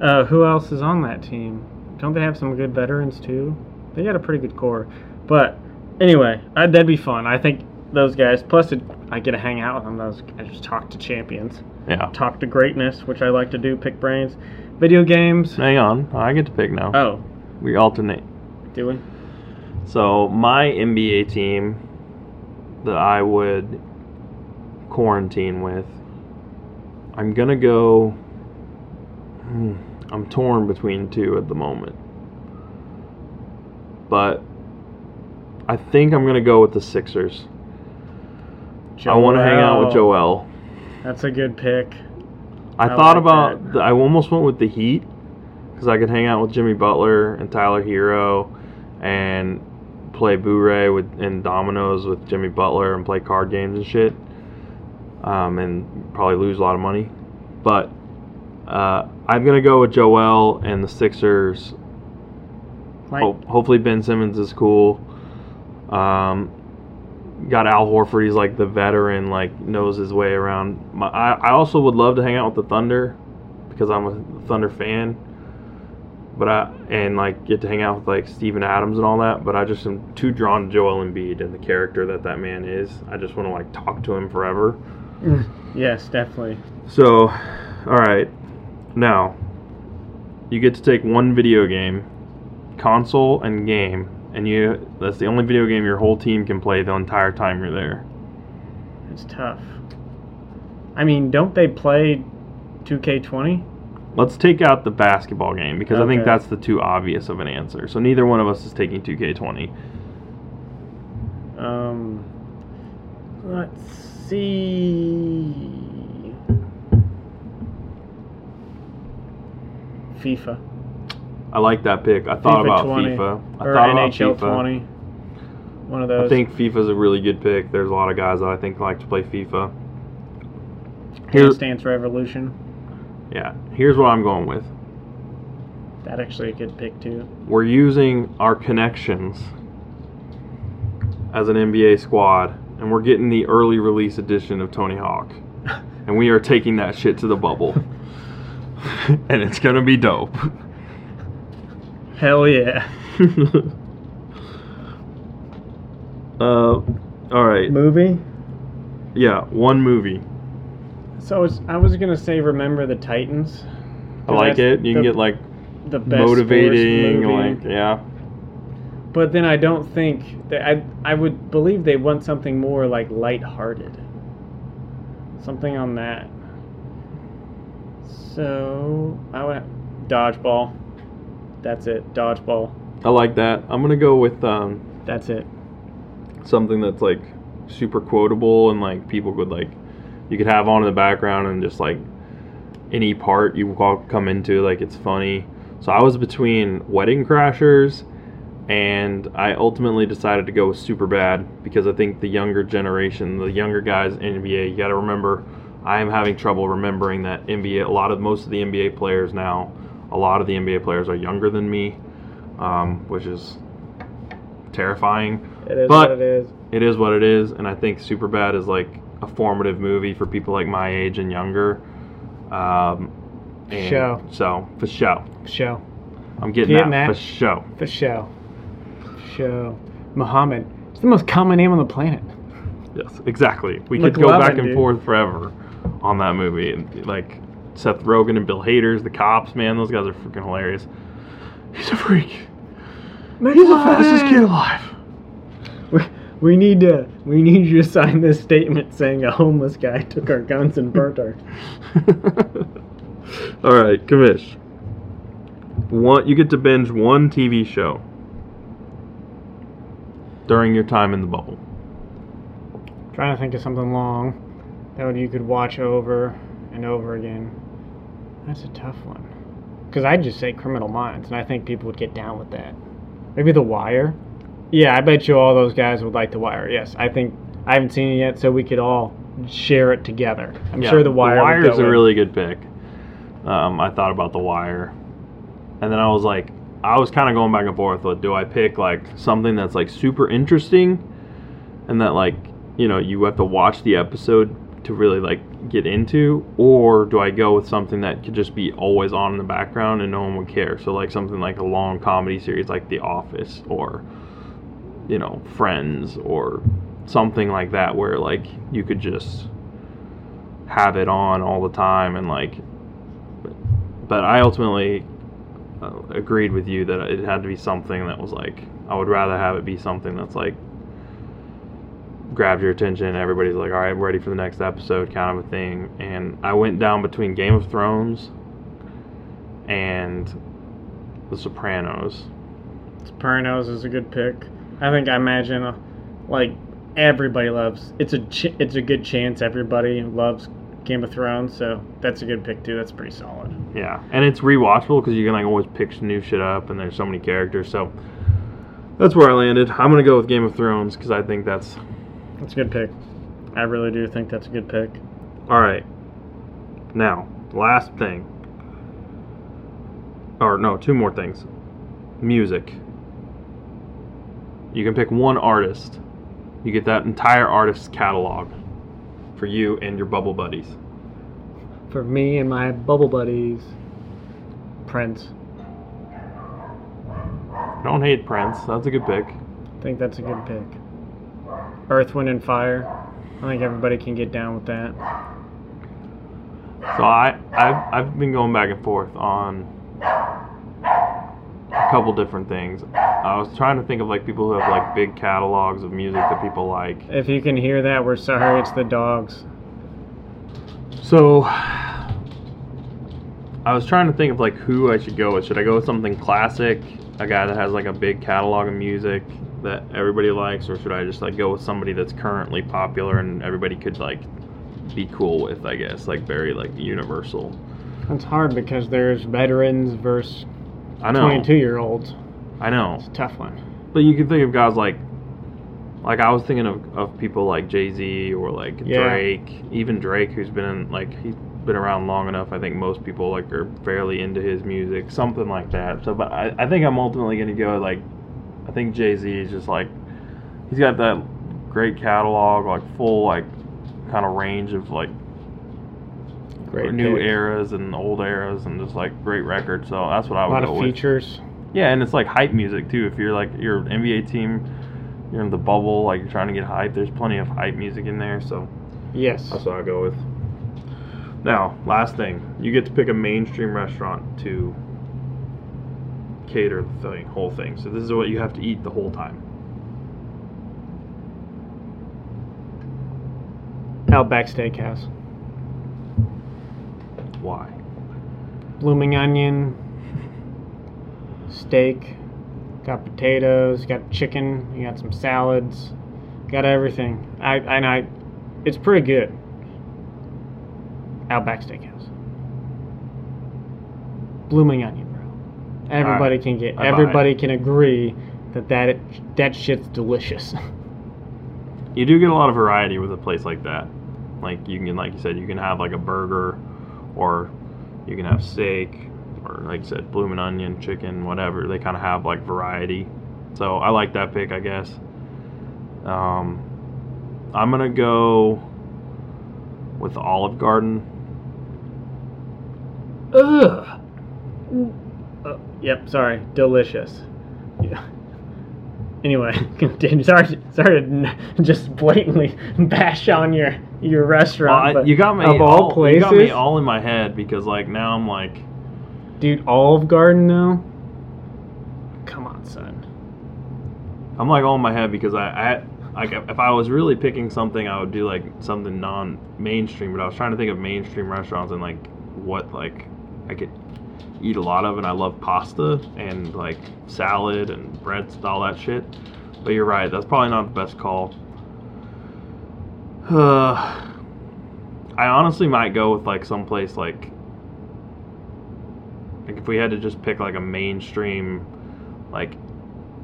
Uh, who else is on that team? Don't they have some good veterans too? They got a pretty good core. But anyway, I, that'd be fun. I think those guys. Plus, it, I get to hang out with them. Those I just talk to champions, yeah. talk to greatness, which I like to do. Pick brains, video games. Hang on, I get to pick now. Oh, We alternate. do we? So my NBA team that I would quarantine with, I'm gonna go. hmm, I'm torn between two at the moment, but I think I'm gonna go with the Sixers. I want to hang out with Joel. That's a good pick. I, I thought like about. The, I almost went with the Heat because I could hang out with Jimmy Butler and Tyler Herro, and play bourré with and dominoes with Jimmy Butler and play card games and shit. Um, and probably lose a lot of money, but uh, I'm gonna go with Joel and the Sixers. Ho- hopefully Ben Simmons is cool. Um, got Al Horford. He's like the veteran, like knows his way around. My, I I also would love to hang out with the Thunder because I'm a Thunder fan. But I and like get to hang out with like Steven Adams and all that. But I just am too drawn to Joel Embiid and the character that that man is. I just want to like talk to him forever. Mm, yes, definitely. So, all right, now you get to take one video game, console and game, and you that's the only video game your whole team can play the entire time you're there. It's tough. I mean, don't they play 2K20? Let's take out the basketball game because I think that's the too obvious of an answer. So neither one of us is taking 2K20. Um, let's see. FIFA. I like that pick. I thought FIFA about 20, FIFA. I or thought about NHL FIFA. 20. One of those. I think FIFA's a really good pick. There's a lot of guys that I think like to play FIFA. Here, Dance Revolution. Yeah. Here's what I'm going with. That actually a good pick too. we're using our connections as an NBA squad, and we're getting the early release edition of Tony Hawk, and we are taking that shit to the bubble, and it's gonna be dope. Hell yeah. uh, all right, Movie. yeah, one movie. So it's, I was gonna say, remember the Titans. I like it. You can get like the best motivating, like yeah. But then I don't think that I I would believe they want something more like lighthearted. Something on that. So I would dodgeball. That's it. Dodgeball. I like that. I'm gonna go with um, That's it. something that's like super quotable and like people could like you could have on in the background and just like any part you walk, come into like it's funny so i was between wedding crashers and i ultimately decided to go with Superbad because i think the younger generation the younger guys in nba you got to remember i am having trouble remembering that nba a lot of most of the nba players now a lot of the nba players are younger than me um, which is terrifying It is But- what it is. it is what it is, and I think Superbad is like a formative movie for people like my age and younger. Um, and Show. So for show, Show. I'm getting, Getting that, that. for show. The show. Show. Muhammad. It's the most common name on the planet. Yes, exactly. We could go back and dude. forth forever on that movie, and like Seth Rogen and Bill Hader's the cops. Man, those guys are freaking hilarious. He's a freak. He's the fastest kid alive. We, we need to we need you to sign this statement saying a homeless guy took our guns and burnt our All right, Kamish. One, you get to binge one TV show during your time in the bubble. trying to think of something long that you could watch over and over again. That's a tough one. Because I'd just say Criminal Minds, and I think people would get down with that. Maybe The Wire. Yeah, I bet you all those guys would like The Wire. Yes, I think I haven't seen it yet, so we could all share it together. I'm sure The Wire. The Wire is a really good pick. Um, I thought about The Wire, and then I was like, I was kind of going back and forth with do I pick like something that's like super interesting and that like you know you have to watch the episode to really like get into or do I go with something that could just be always on in the background and no one would care so like something like a long comedy series like The Office or you know Friends or something like that where like you could just have it on all the time and like but I ultimately uh, agreed with you that it had to be something that was like I would rather have it be something that's like grabs your attention. Everybody's like, all right, ready for the next episode, kind of a thing. And I went down between Game of Thrones and The Sopranos. Sopranos is a good pick. I think I imagine uh, like everybody loves. It's a ch- it's a good chance everybody loves Game of Thrones, so that's a good pick too. That's pretty solid. Yeah, and it's rewatchable because you can like always pick new shit up, and there's so many characters. So that's where I landed. I'm gonna go with Game of Thrones because I think that's That's a good pick. I really do think that's a good pick. All right. Now, last thing. Or no, two more things. Music. You can pick one artist. You get that entire artist's catalog for you and your bubble buddies. For me and my bubble buddies, Prince. Don't hate Prince. That's a good pick. I think that's a good pick. Earth, Wind, and Fire. I think everybody can get down with that. So I I've, I've been going back and forth on couple different things. I was trying to think of like people who have like big catalogs of music that people like. If you can hear that, we're sorry. It's the dogs. So I was trying to think of like who I should go with. Should I go with something classic, a guy that has like a big catalog of music that everybody likes, or should I just like go with somebody that's currently popular and everybody could like be cool with? I guess like very like universal. It's hard because there's veterans versus I know. 22 year olds. I know. It's a tough one. But you can think of guys like, like I was thinking of, of people like Jay Z or like Yeah. Drake, even Drake, who's been in like he's been around long enough. I think most people like are fairly into his music, something like that. So, but I, I think I'm ultimately gonna go like, I think Jay Z is just like, he's got that great catalog, like full like kind of range of like Great new pick. eras and old eras and just like great records. So that's what I would go with. A lot go of with. features. Yeah, and it's like hype music too. If you're like your NBA team, you're in the bubble, like you're trying to get hype. There's plenty of hype music in there, so Yes. that's what I go with. Now, last thing, you get to pick a mainstream restaurant to cater the thing, whole thing. So this is what you have to eat the whole time. Outback Steakhouse. Why? Blooming onion. Steak. Got potatoes. Got chicken. You got some salads. Got everything. I and I. It's pretty good. Outback Steakhouse. Blooming onion, bro. Everybody can get. I. Everybody can agree that that that shit's delicious. You do get a lot of variety with a place like that. Like you can, like you said, you can have like a burger, or you can have steak, or like I said, bloomin' onion, chicken, whatever. They kind of have like variety. So I like that pick, I guess. Um, I'm gonna go with Olive Garden. ugh. Oh, yep, sorry. Delicious. Yeah. Anyway, continue. Sorry, sorry to just blatantly bash on your your Well, restaurant. I, but you got me of all, all, places, You got me all in my head because like now I'm like, dude. Olive Garden though. Come on, son. I'm like all in my head because I, I like if I was really picking something, I would do like something non-mainstream. But I was trying to think of mainstream restaurants and like what like I could eat a lot of, and I love pasta and like salad and breads, all that shit. But you're right, that's probably not the best call. Uh, I honestly might go with like someplace like like if we had to just pick like a mainstream like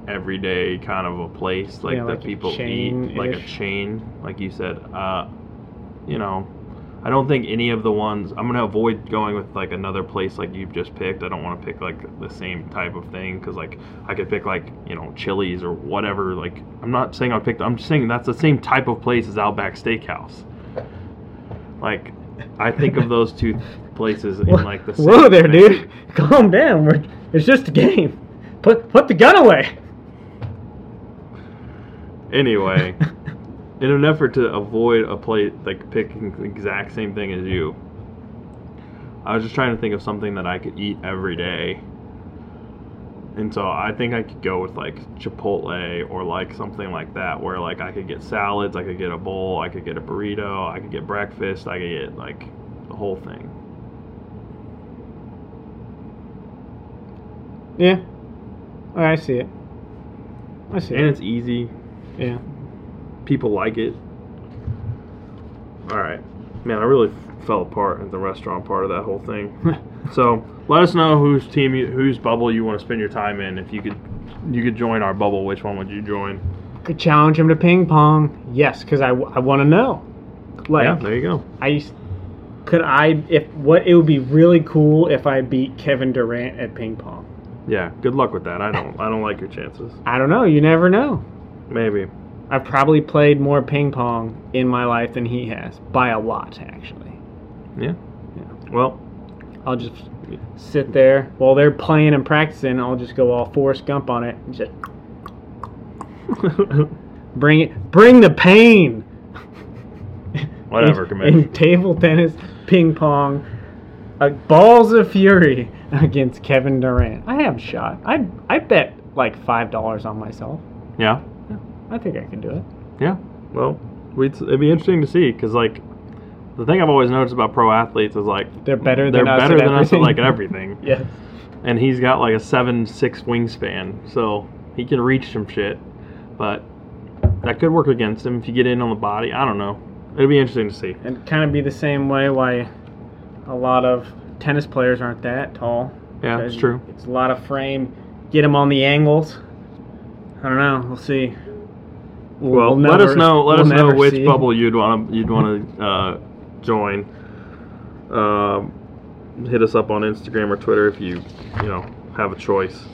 everyday kind of a place like Yeah, that like people eat like a chain like you said uh you know I don't think any of the ones I'm gonna avoid going with like another place like you've just picked. I don't want to pick like the same type of thing because like I could pick like you know Chili's or whatever. Like I'm not saying I picked. I'm just saying that's the same type of place as Outback Steakhouse. Like I think of those two places in like the. Whoa there, dude. Calm down. We're, it's just a game. Put put the gun away. Anyway, in an effort to avoid a plate like picking the exact same thing as you, I was just trying to think of something that I could eat every day. And so I think I could go with like Chipotle or like something like that, where like I could get salads, I could get a bowl, I could get a burrito, I could get breakfast, I could get like the whole thing. Yeah. Oh, I see it. I see And it. it's easy. Yeah. People like it. All right, man, I really fell apart in the restaurant part of that whole thing. so let us know whose team, you, whose bubble you want to spend your time in. If you could, you could join our bubble. Which one would you join? Could challenge him to ping pong. Yes, because I, I want to know. Like yeah, there you go. I could I if what it would be really cool if I beat Kevin Durant at ping pong. Yeah, good luck with that. I don't, I don't like your chances. I don't know. You never know. Maybe. I've probably played more ping pong in my life than he has by a lot, actually. Yeah. Well, I'll just sit there while they're playing and practicing. I'll just go all Forrest Gump on it and just bring it, bring the pain. whatever, in, in table tennis, ping pong, uh, balls of fury against Kevin Durant. I have a shot. I I bet like five dollars on myself. Yeah. I think I can do it. Yeah. Well, we'd, it'd be interesting to see because like. The thing I've always noticed about pro athletes is like They're better they're than us better at than us at like everything. Yes. and he's got like a seven six wingspan, so he can reach some shit. But that could work against him if you get in on the body. I don't know. It'd be interesting to see. And kind of be the same way why a lot of tennis players aren't that tall. Yeah, it's true. It's a lot of frame. Get them on the angles. I don't know. We'll see. We'll- Well, we'll let never- us know. Let us know which see. bubble you'd want to you'd want to uh, join. Um, hit us up on Instagram or Twitter if you you know have a choice.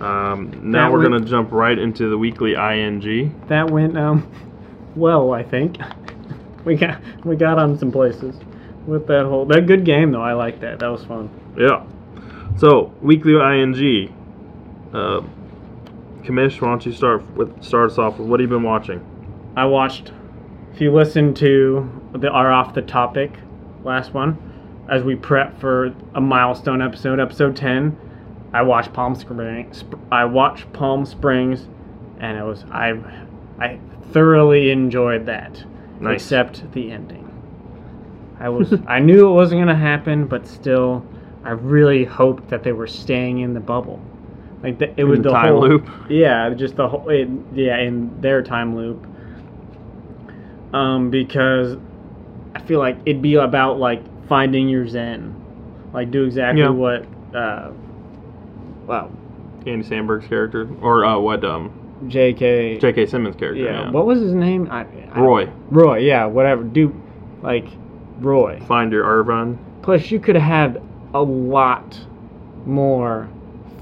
Um, now That we're would- gonna jump right into the weekly ing. That went um well, I think. We got we got on some places with that whole that good game though. I like that. That was fun. Yeah. So weekly ing. Uh, Kamish, why don't you start with start us off with what have you been watching? I watched. If you listen to the our off the topic last one, as we prep for a milestone episode, episode ten, I watched Palm Springs. I watched Palm Springs, and it was I, I thoroughly enjoyed that, Nice. except the ending. I was I knew it wasn't gonna happen, but still, I really hoped that they were staying in the bubble. Like the, it was the the time whole, loop? Yeah, just the whole. It, yeah, in their time loop. Um, because I feel like it'd be about like finding your zen, like do exactly Yeah. what. Uh, wow, Andy Samberg's character, or uh, what? Um, J.K. J.K. Simmons' character. yeah, Yeah. what was his name? I, I, Roy, Roy, yeah, whatever. Do like Roy. find your Irvine. Plus, you could have had a lot more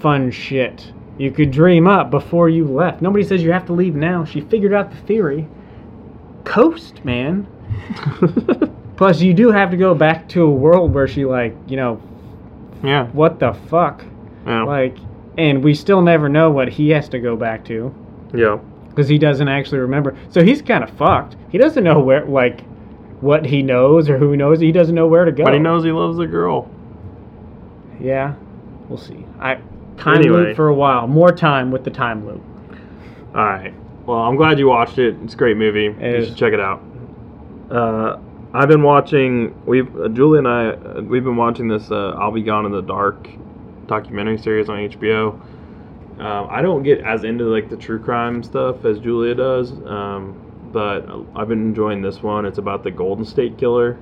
fun shit you could dream up before you left. Nobody says you have to leave now. She figured out the theory. Coast, man. Plus, you do have to go back to a world where she, like, you know, yeah. what the fuck? Yeah. Like, and we still never know what he has to go back to yeah. because he doesn't actually remember. So he's kind of fucked. He doesn't know where, like, what he knows or who he knows. He doesn't know where to go. But he knows he loves the girl. Yeah, we'll see. I time Anyway. loop for a while. More time with the time loop. All right. Well, I'm glad you watched it. It's a great movie. you is. should check it out. Uh, I've been watching. We've uh, Julie and I. Uh, we've been watching this. Uh, I'll be gone in the dark documentary series on HBO. Um, I don't get as into like the true crime stuff as Julia does, um, but I've been enjoying this one. It's about the Golden State Killer,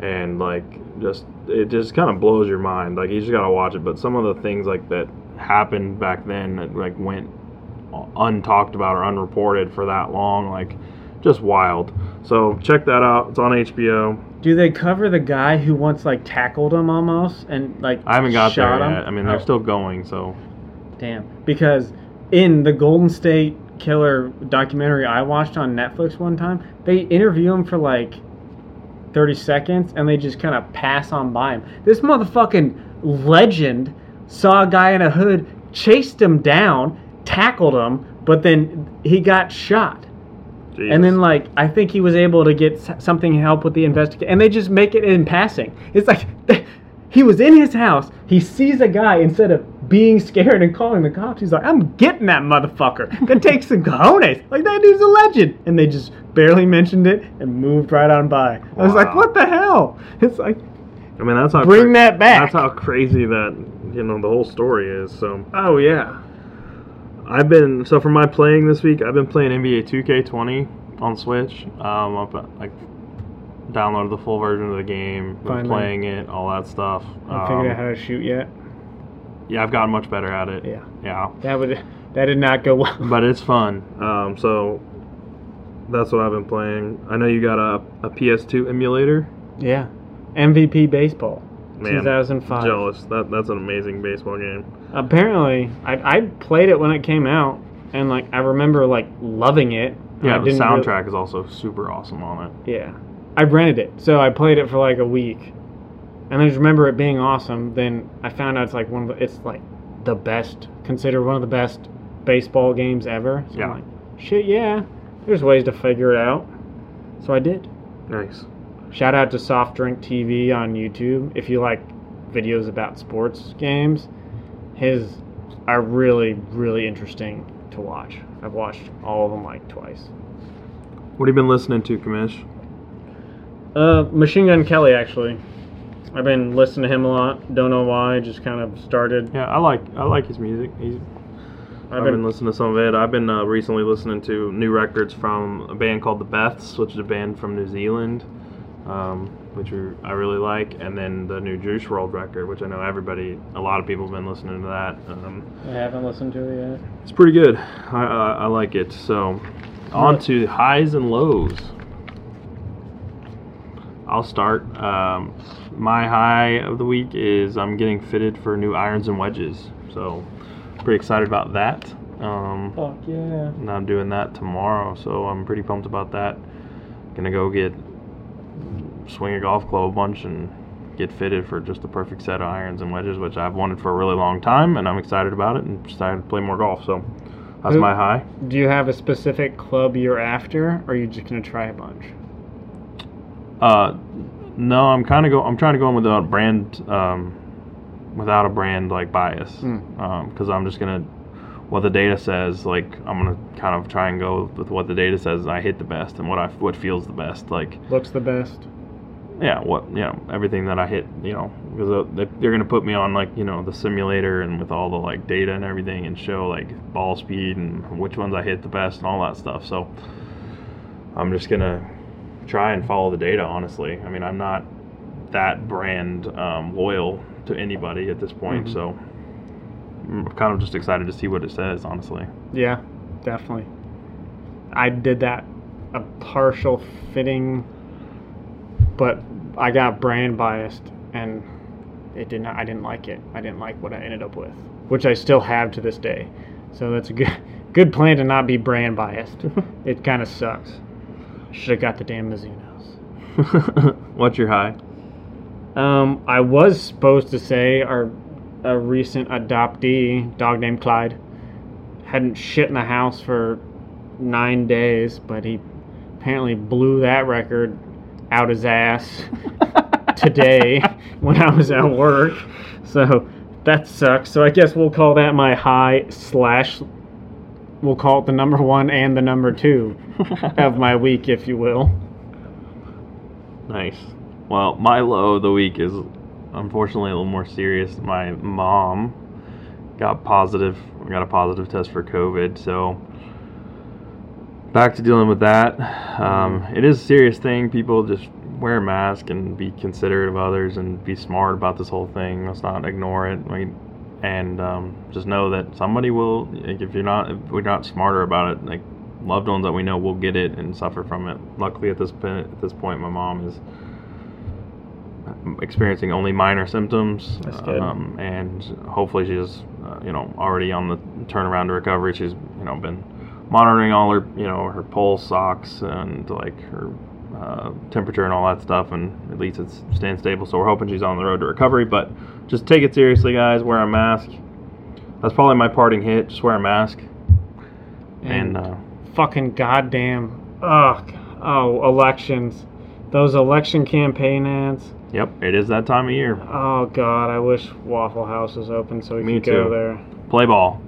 and like just it just kind of blows your mind. Like you just gotta watch it. But some of the things like that happened back then that like went untalked about or unreported for that long, like just wild. So check that out. It's on HBO. Do they cover the guy who once like tackled him almost and like I haven't got shot there him? yet. I mean, they're Oh, still going. So damn. Because in the Golden State Killer documentary I watched on Netflix one time, they interview him for like 30 seconds and they just kind of pass on by him. This motherfucking legend saw a guy in a hood, chased him down, tackled him, but then he got shot. Jesus. And then, like, I think he was able to get something help with the investigation, and they just make it in passing. It's like he was in his house. He sees a guy instead of being scared and calling the cops. He's like, "I'm getting that motherfucker." That take some cojones. Like that dude's a legend, and they just barely mentioned it and moved right on by. I was like, "What the hell?" It's like, I mean, that's how Bring that back. That's how crazy that you know the whole story is. So oh yeah, I've been so for my playing this week, I've been playing NBA 2K20 on Switch. Um, I've like downloaded the full version of the game, been Finally. playing it, all that stuff. I figured Um, out how to shoot yet. Yeah, I've gotten much better at it. Yeah. yeah, That would that did not go well. but it's fun. Um, so that's what I've been playing. I know you got a, a PS2 emulator. yeah, MVP baseball, Man, 2005. Jealous. That that's an amazing baseball game. Apparently, I I played it when it came out, and like I remember like loving it. Yeah, the didn't really- soundtrack is also super awesome on it. yeah, I rented it, so I played it for like a week, and I just remember it being awesome. Then I found out it's like one of the, it's like the best, considered one of the best baseball games ever. So Yeah. I'm like, shit, yeah. There's ways to figure it out. So I did. Nice. Shout out to Soft Drink TV on YouTube. If you like videos about sports games, his are really, really interesting to watch. I've watched all of them like twice. What have you been listening to, Kamish? Uh, Machine Gun Kelly, actually. I've been listening to him a lot. Don't know why. Just kind of started. Yeah, I like I like his music. He's, I've, I've been, been, listening to some of it. I've been uh, recently listening to new records from a band called the Beths, which is a band from New Zealand, um, which we, I really like, and then the new Juice WRLD record, which I know everybody, a lot of people have been listening to that. Um, I haven't listened to it yet. it's pretty good. I, I, I like it. So, on to highs and lows. I'll start. Um, my high of the week is I'm getting fitted for new irons and wedges. So, pretty excited about that. Um, Fuck yeah. and I'm doing that tomorrow, so I'm pretty pumped about that. Gonna go get swing a golf club a bunch and get fitted for just the perfect set of irons and wedges, which I've wanted for a really long time, and I'm excited about it and excited to play more golf. So that's Who- my high. Do you have a specific club you're after, or are you just gonna try a bunch? Uh, no, I'm kind of go. I'm trying to go in without a brand, um, without a brand like bias, because I'm just gonna what the data says. Like I'm gonna kind of try and go with what the data says. I hit the best and what I what feels the best. Like Looks the best. yeah, what you know, everything that I hit, you know, because they- they're gonna put me on like you know the simulator and with all the like data and everything and show like ball speed and which ones I hit the best and all that stuff. So I'm just gonna try and follow the data. Honestly, I mean, I'm not that brand um, loyal to anybody at this point, Mhm. so I'm kind of just excited to see what it says. Honestly, Yeah, definitely. I did that a partial fitting, but I got brand biased and it did not. I didn't like it. I didn't like what I ended up with, which I still have to this day. So that's a good good plan to not be brand biased. it kind of sucks. Should have got the damn Mizunos. what's your high? Um, I was supposed to say our a recent adoptee, dog named Clyde, hadn't shit in the house for nine days, but he apparently blew that record out his ass today when I was at work. So that sucks. So I guess we'll call that my high slash. We'll call it the number one and the number two of my week, if you will. Nice. Well, my low of the week is unfortunately a little more serious. My mom got positive, got a positive test for COVID, so back to dealing with that. Um, it is a serious thing. People just wear a mask and be considerate of others and be smart about this whole thing. Let's not ignore it. Like, and um, just know that somebody will. Like, if you're not, if we're not smarter about it, like loved ones that we know will get it and suffer from it. Luckily, at this point, at this point, my mom is experiencing only minor symptoms. Um, and hopefully she's uh, you know already on the turnaround to recovery. She's you know been monitoring all her you know her pulse ox, and like her uh, temperature and all that stuff, and at least it's staying stable. So we're hoping she's on the road to recovery. But just take it seriously, guys. Wear a mask. That's probably my parting hit. Just wear a mask. And, uh, fucking goddamn ugh oh elections those election campaign ads yep, it is that time of year. oh god i wish waffle house was open so we Me could go there Play ball.